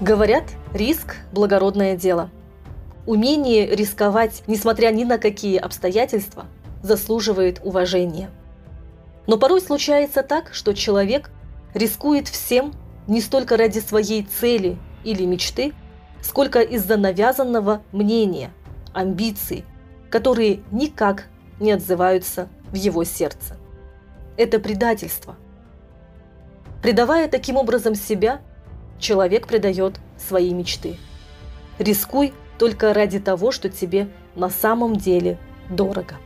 Говорят, риск – благородное дело. Умение рисковать, несмотря ни на какие обстоятельства, заслуживает уважения. Но порой случается так, что человек рискует всем не столько ради своей цели или мечты, сколько из-за навязанного мнения, амбиций, которые никак не отзываются в его сердце. Это предательство. Предавая таким образом себя, человек предает свои мечты. Рискуй только ради того, что тебе на самом деле дорого.